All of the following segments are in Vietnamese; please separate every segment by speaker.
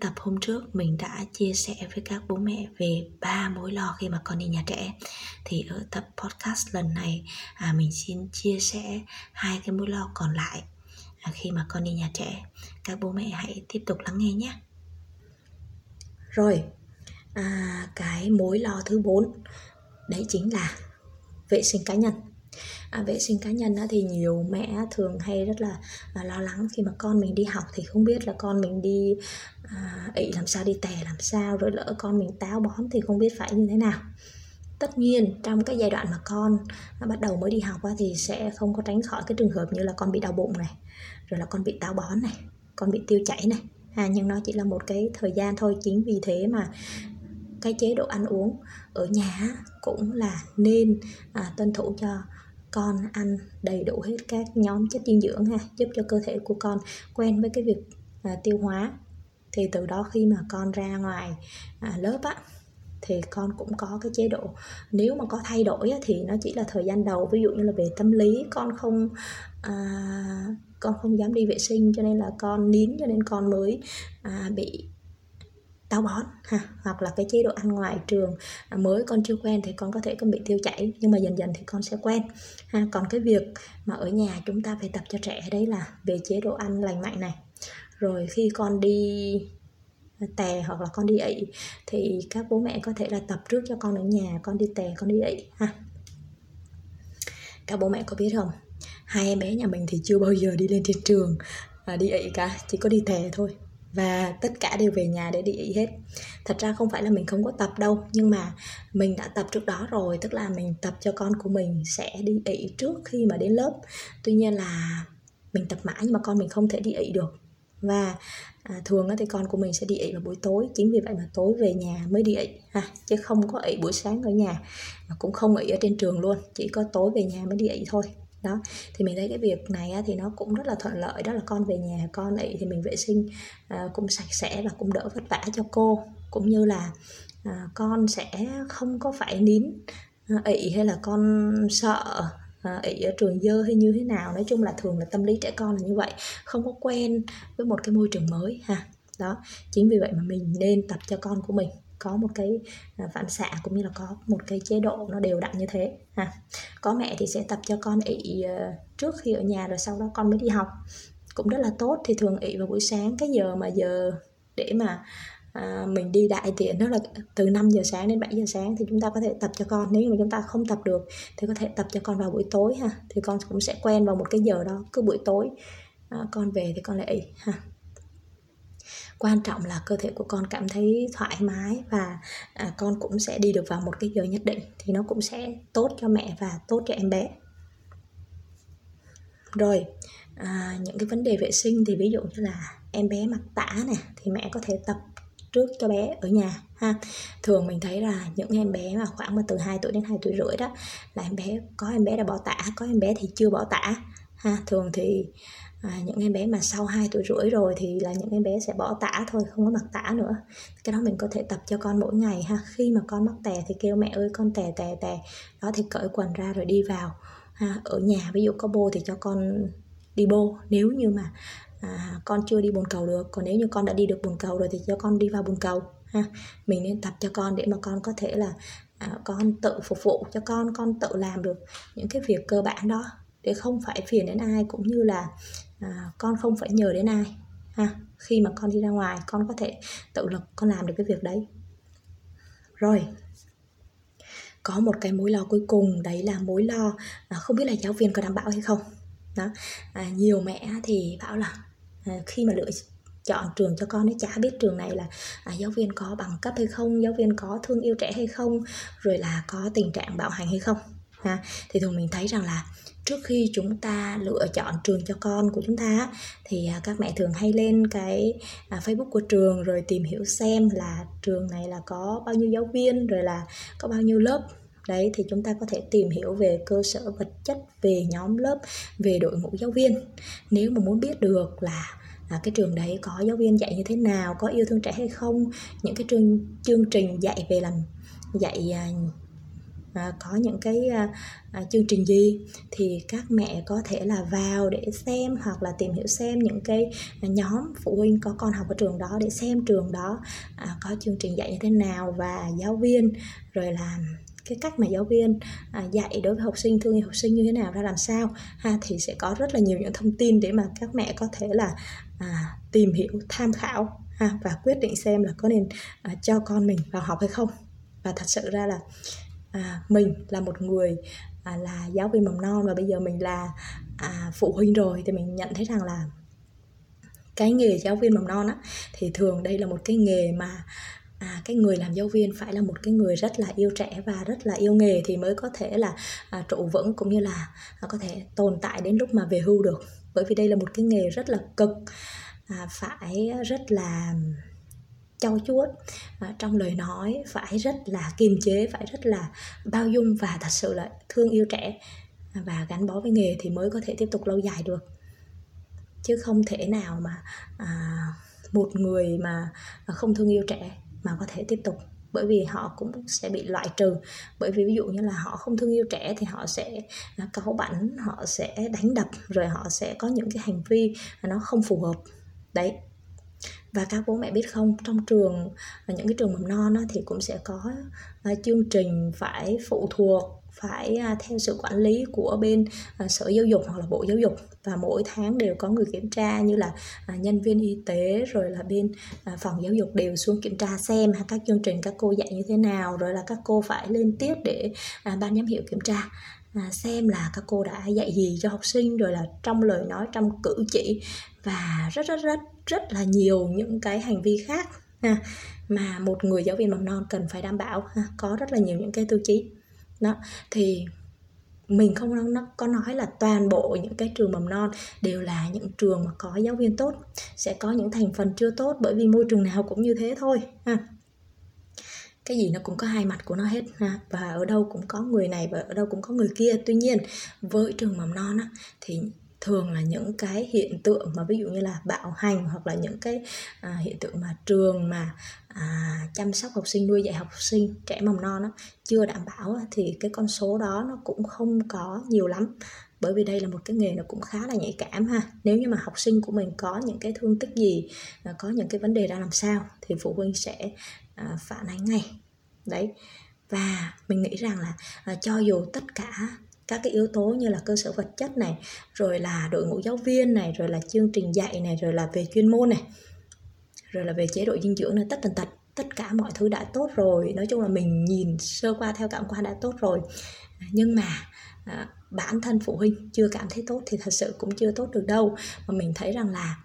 Speaker 1: tập hôm trước mình đã chia sẻ với các bố mẹ về ba mối lo khi mà con đi nhà trẻ. Thì ở tập podcast lần này à, mình xin chia sẻ hai cái mối lo còn lại à, khi mà con đi nhà trẻ. Các bố mẹ hãy tiếp tục lắng nghe nhé. Rồi à, cái mối lo thứ bốn đấy chính là vệ sinh cá nhân à, vệ sinh cá nhân á, thì nhiều mẹ thường hay rất là à, lo lắng khi mà con mình đi học thì không biết là con mình đi à, ị làm sao đi tè làm sao rồi lỡ con mình táo bón thì không biết phải như thế nào. Tất nhiên trong cái giai đoạn mà con nó bắt đầu mới đi học á, thì sẽ không có tránh khỏi cái trường hợp như là con bị đau bụng này rồi là con bị táo bón này con bị tiêu chảy này. À, nhưng nó chỉ là một cái thời gian thôi chính vì thế mà cái chế độ ăn uống ở nhà cũng là nên à, tuân thủ cho con ăn đầy đủ hết các nhóm chất dinh dưỡng ha giúp cho cơ thể của con quen với cái việc à, tiêu hóa. Thì từ đó khi mà con ra ngoài à, lớp á thì con cũng có cái chế độ nếu mà có thay đổi á, thì nó chỉ là thời gian đầu. Ví dụ như là về tâm lý con không à, con không dám đi vệ sinh cho nên là con nín cho nên con mới à, bị táo bón, ha, hoặc là cái chế độ ăn ngoài trường. À, mới con chưa quen thì con có thể con bị tiêu chảy, nhưng mà dần dần thì con sẽ quen, ha. Còn cái việc mà ở nhà chúng ta phải tập cho trẻ, đấy là về chế độ ăn lành mạnh này. Rồi khi con đi tè hoặc là con đi ị, thì các bố mẹ có thể là tập trước cho con ở nhà, con đi tè, con đi ị, ha. Các bố mẹ có biết không? Hai em bé nhà mình thì chưa bao giờ đi lên trên trường và đi ị cả, chỉ có đi tè thôi và tất cả đều về nhà để đi ị hết. Thật ra không phải là mình không có tập đâu nhưng mà mình đã tập trước đó rồi tức là mình tập cho con của mình sẽ đi ị trước khi mà đến lớp. Tuy nhiên là mình tập mãi nhưng mà con mình không thể đi ị được. Và à, thường thì con của mình sẽ đi ị vào buổi tối chính vì vậy mà tối về nhà mới đi ị ha à, chứ không có ị buổi sáng ở nhà mà cũng không ị ở trên trường luôn chỉ có tối về nhà mới đi ị thôi đó, thì mình thấy cái việc này thì nó cũng rất là thuận lợi, đó là con về nhà, con ị thì mình vệ sinh ờ, cũng sạch sẽ và cũng đỡ vất vả cho cô. Cũng như là ờ, con sẽ không có phải nín ờ, ị hay là con sợ ị ở trường dơ hay như thế nào. Nói chung là thường là tâm lý trẻ con là như vậy, không có quen với một cái môi trường mới ha. Đó, chính vì vậy mà mình nên tập cho con của mình có một cái à, phản xạ cũng như là có một cái chế độ nó đều đặn như thế ha. Có mẹ thì sẽ tập cho con ị à, trước khi ở nhà rồi sau đó con mới đi học. Cũng rất là tốt thì thường ị vào buổi sáng cái giờ mà giờ để mà à, mình đi đại tiện đó là từ 5 giờ sáng đến 7 giờ sáng thì chúng ta có thể tập cho con. Nếu mà chúng ta không tập được thì có thể tập cho con vào buổi tối ha. Thì con cũng sẽ quen vào một cái giờ đó cứ buổi tối à, con về thì con lại ị ha quan trọng là cơ thể của con cảm thấy thoải mái và à, con cũng sẽ đi được vào một cái giờ nhất định thì nó cũng sẽ tốt cho mẹ và tốt cho em bé. Rồi à, những cái vấn đề vệ sinh thì ví dụ như là em bé mặc tã nè thì mẹ có thể tập trước cho bé ở nhà ha. Thường mình thấy là những em bé mà khoảng mà từ 2 tuổi đến 2 tuổi rưỡi đó là em bé có em bé đã bỏ tả có em bé thì chưa bỏ tả ha. Thường thì à, những em bé mà sau 2 tuổi rưỡi rồi thì là những em bé sẽ bỏ tả thôi không có mặc tả nữa. Cái đó mình có thể tập cho con mỗi ngày ha. Khi mà con mắc tè thì kêu mẹ ơi con tè tè tè. Đó thì cởi quần ra rồi đi vào. Ha ở nhà ví dụ có bô thì cho con đi bô. Nếu như mà à, con chưa đi bồn cầu được còn nếu như con đã đi được bồn cầu rồi thì cho con đi vào bồn cầu ha. Mình nên tập cho con để mà con có thể là à, con tự phục vụ cho con con tự làm được những cái việc cơ bản đó. Để không phải phiền đến ai cũng như là à, con không phải nhờ đến ai. Ha khi mà con đi ra ngoài con có thể tự lực con làm được cái việc đấy. Rồi có một cái mối lo cuối cùng đấy là mối lo à, không biết là giáo viên có đảm bảo hay không. Đó. À, nhiều mẹ thì bảo là à, khi mà lựa chọn trường cho con ấy chả biết trường này là à, giáo viên có bằng cấp hay không giáo viên có thương yêu trẻ hay không rồi là có tình trạng bạo hành hay không ha. Thì thường mình thấy rằng là trước khi chúng ta lựa chọn trường cho con của chúng ta thì à, các mẹ thường hay lên cái à, Facebook của trường rồi tìm hiểu xem là trường này là có bao nhiêu giáo viên rồi là có bao nhiêu lớp. Đấy thì chúng ta có thể tìm hiểu về cơ sở vật chất về nhóm lớp về đội ngũ giáo viên. Nếu mà muốn biết được là à, cái trường đấy có giáo viên dạy như thế nào có yêu thương trẻ hay không những cái chương chương trình dạy về làm dạy à, à, có những cái à, à, chương trình gì thì các mẹ có thể là vào để xem hoặc là tìm hiểu xem những cái nhóm phụ huynh có con học ở trường đó để xem trường đó à, có chương trình dạy như thế nào và giáo viên rồi là cái cách mà giáo viên à, dạy đối với học sinh thương yêu học sinh như thế nào ra làm sao ha thì sẽ có rất là nhiều những thông tin để mà các mẹ có thể là à, tìm hiểu tham khảo ha và quyết định xem là có nên à, cho con mình vào học hay không. Và thật sự ra là à, mình là một người à, là giáo viên mầm non và bây giờ mình là à, phụ huynh rồi thì mình nhận thấy rằng là cái nghề giáo viên mầm non á thì thường đây là một cái nghề mà à, cái người làm giáo viên phải là một cái người rất là yêu trẻ và rất là yêu nghề thì mới có thể là à, trụ vững cũng như là à, có thể tồn tại đến lúc mà về hưu được. Bởi vì đây là một cái nghề rất là cực à, phải rất là trau chuốt à, trong lời nói phải rất là kiềm chế phải rất là bao dung và thật sự là thương yêu trẻ. Và gắn bó với nghề thì mới có thể tiếp tục lâu dài được. Chứ không thể nào mà à, một người mà không thương yêu trẻ mà có thể tiếp tục. Bởi vì họ cũng sẽ bị loại trừ. Bởi vì ví dụ như là họ không thương yêu trẻ thì họ sẽ à, cáu bảnh họ sẽ đánh đập rồi họ sẽ có những cái hành vi nó không phù hợp. Đấy và các bố mẹ biết không trong trường và những cái trường mầm non thì cũng sẽ có à, chương trình phải phụ thuộc phải à, theo sự quản lý của bên à, sở giáo dục hoặc là bộ giáo dục. Và mỗi tháng đều có người kiểm tra như là à, nhân viên y tế rồi là bên à, phòng giáo dục đều xuống kiểm tra xem các chương trình các cô dạy như thế nào rồi là các cô phải lên tiết để à, ban giám hiệu kiểm tra à, xem là các cô đã dạy gì cho học sinh rồi là trong lời nói trong cử chỉ. Và rất rất rất rất là nhiều những cái hành vi khác ha, mà một người giáo viên mầm non cần phải đảm bảo ha, có rất là nhiều những cái tiêu chí. Đó thì mình không nó có nói là toàn bộ những cái trường mầm non đều là những trường mà có giáo viên tốt sẽ có những thành phần chưa tốt bởi vì môi trường nào cũng như thế thôi ha cái gì nó cũng có hai mặt của nó hết ha. Và ở đâu cũng có người này và ở đâu cũng có người kia. Tuy nhiên với trường mầm non á, thì thường là những cái hiện tượng mà ví dụ như là bạo hành hoặc là những cái à, hiện tượng mà trường mà à, chăm sóc học sinh nuôi dạy học sinh trẻ mầm non đó, chưa đảm bảo thì cái con số đó nó cũng không có nhiều lắm bởi vì đây là một cái nghề nó cũng khá là nhạy cảm ha. Nếu như mà học sinh của mình có những cái thương tích gì à, có những cái vấn đề ra làm sao thì phụ huynh sẽ à, phản ánh ngay. Đấy. Và mình nghĩ rằng là à, cho dù tất cả các cái yếu tố như là cơ sở vật chất này, rồi là đội ngũ giáo viên này, rồi là chương trình dạy này, rồi là về chuyên môn này, rồi là về chế độ dinh dưỡng này tất tần tật tất cả mọi thứ đã tốt rồi. Nói chung là mình nhìn sơ qua theo cảm quan đã tốt rồi. Nhưng mà à, bản thân phụ huynh chưa cảm thấy tốt thì thật sự cũng chưa tốt được đâu. Mà mình thấy rằng là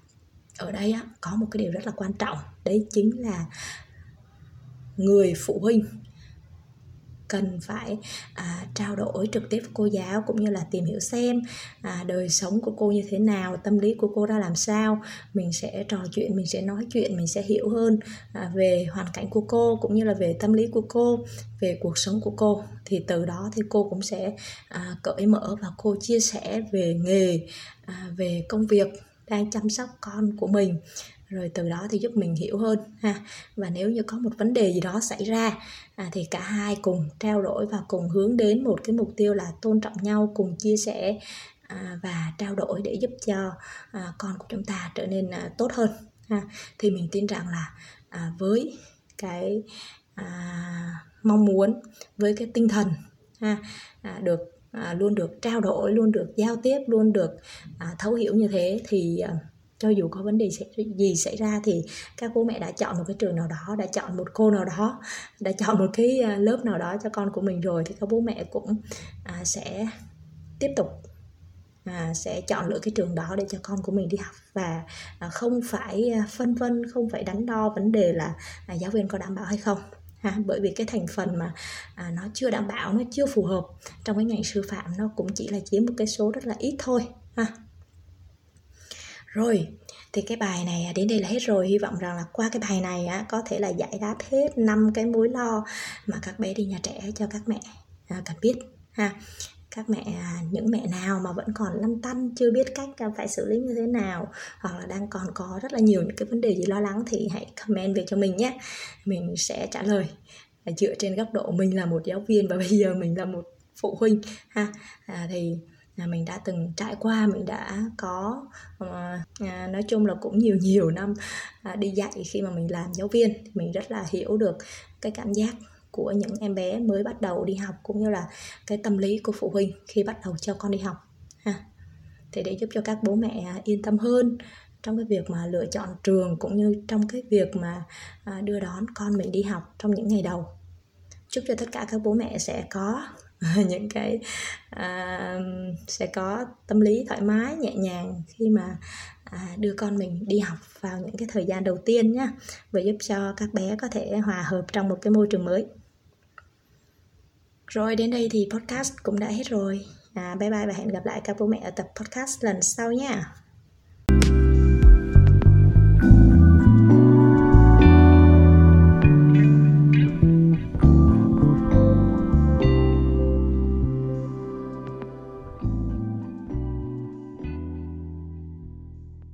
Speaker 1: ở đây á, có một cái điều rất là quan trọng. Đấy chính là người phụ huynh cần phải à, trao đổi trực tiếp với cô giáo cũng như là tìm hiểu xem à, đời sống của cô như thế nào tâm lý của cô ra làm sao. Mình sẽ trò chuyện mình sẽ nói chuyện mình sẽ hiểu hơn à, về hoàn cảnh của cô cũng như là về tâm lý của cô về cuộc sống của cô. Thì từ đó thì cô cũng sẽ à, cởi mở và cô chia sẻ về nghề à, về công việc đang chăm sóc con của mình rồi từ đó thì giúp mình hiểu hơn ha. Và nếu như có một vấn đề gì đó xảy ra à, thì cả hai cùng trao đổi và cùng hướng đến một cái mục tiêu là tôn trọng nhau cùng chia sẻ à, và trao đổi để giúp cho à, con của chúng ta trở nên à, tốt hơn ha. Thì mình tin rằng là à, với cái à, mong muốn với cái tinh thần ha à, được à, luôn được trao đổi luôn được giao tiếp luôn được à, thấu hiểu như thế thì à, cho dù có vấn đề gì xảy ra thì các bố mẹ đã chọn một cái trường nào đó đã chọn một cô nào đó đã chọn một cái à, lớp nào đó cho con của mình rồi thì các bố mẹ cũng à, sẽ tiếp tục à, sẽ chọn lựa cái trường đó để cho con của mình đi học. Và à, không phải à, phân vân không phải đắn đo vấn đề là à, giáo viên có đảm bảo hay không ha. Bởi vì cái thành phần mà à, nó chưa đảm bảo nó chưa phù hợp trong cái ngành sư phạm nó cũng chỉ là chiếm một cái số rất là ít thôi ha rồi, thì cái bài này à, đến đây là hết rồi. Hy vọng rằng là qua cái bài này á, có thể là giải đáp hết năm cái mối lo mà các bé đi nhà trẻ cho các mẹ à, cần biết ha. Các mẹ à, những mẹ nào mà vẫn còn lăn tăn chưa biết cách phải xử lý như thế nào hoặc là đang còn có rất là nhiều những cái vấn đề gì lo lắng thì hãy comment về cho mình nhé. Mình sẽ trả lời dựa trên góc độ mình là một giáo viên và bây giờ mình là một phụ huynh ha à, thì là mình đã từng trải qua mình đã có à, nói chung là cũng nhiều nhiều năm à, đi dạy khi mà mình làm giáo viên. Mình rất là hiểu được cái cảm giác của những em bé mới bắt đầu đi học cũng như là cái tâm lý của phụ huynh khi bắt đầu cho con đi học ha. Thì để giúp cho các bố mẹ à, yên tâm hơn trong cái việc mà lựa chọn trường cũng như trong cái việc mà à, đưa đón con mình đi học trong những ngày đầu. Chúc cho tất cả các bố mẹ sẽ có những cái à, sẽ có tâm lý thoải mái nhẹ nhàng khi mà à, đưa con mình đi học vào những cái thời gian đầu tiên nhá và giúp cho các bé có thể hòa hợp trong một cái môi trường mới. Rồi đến đây thì podcast cũng đã hết rồi. À, bye bye và hẹn gặp lại các bố mẹ ở tập podcast lần sau nha.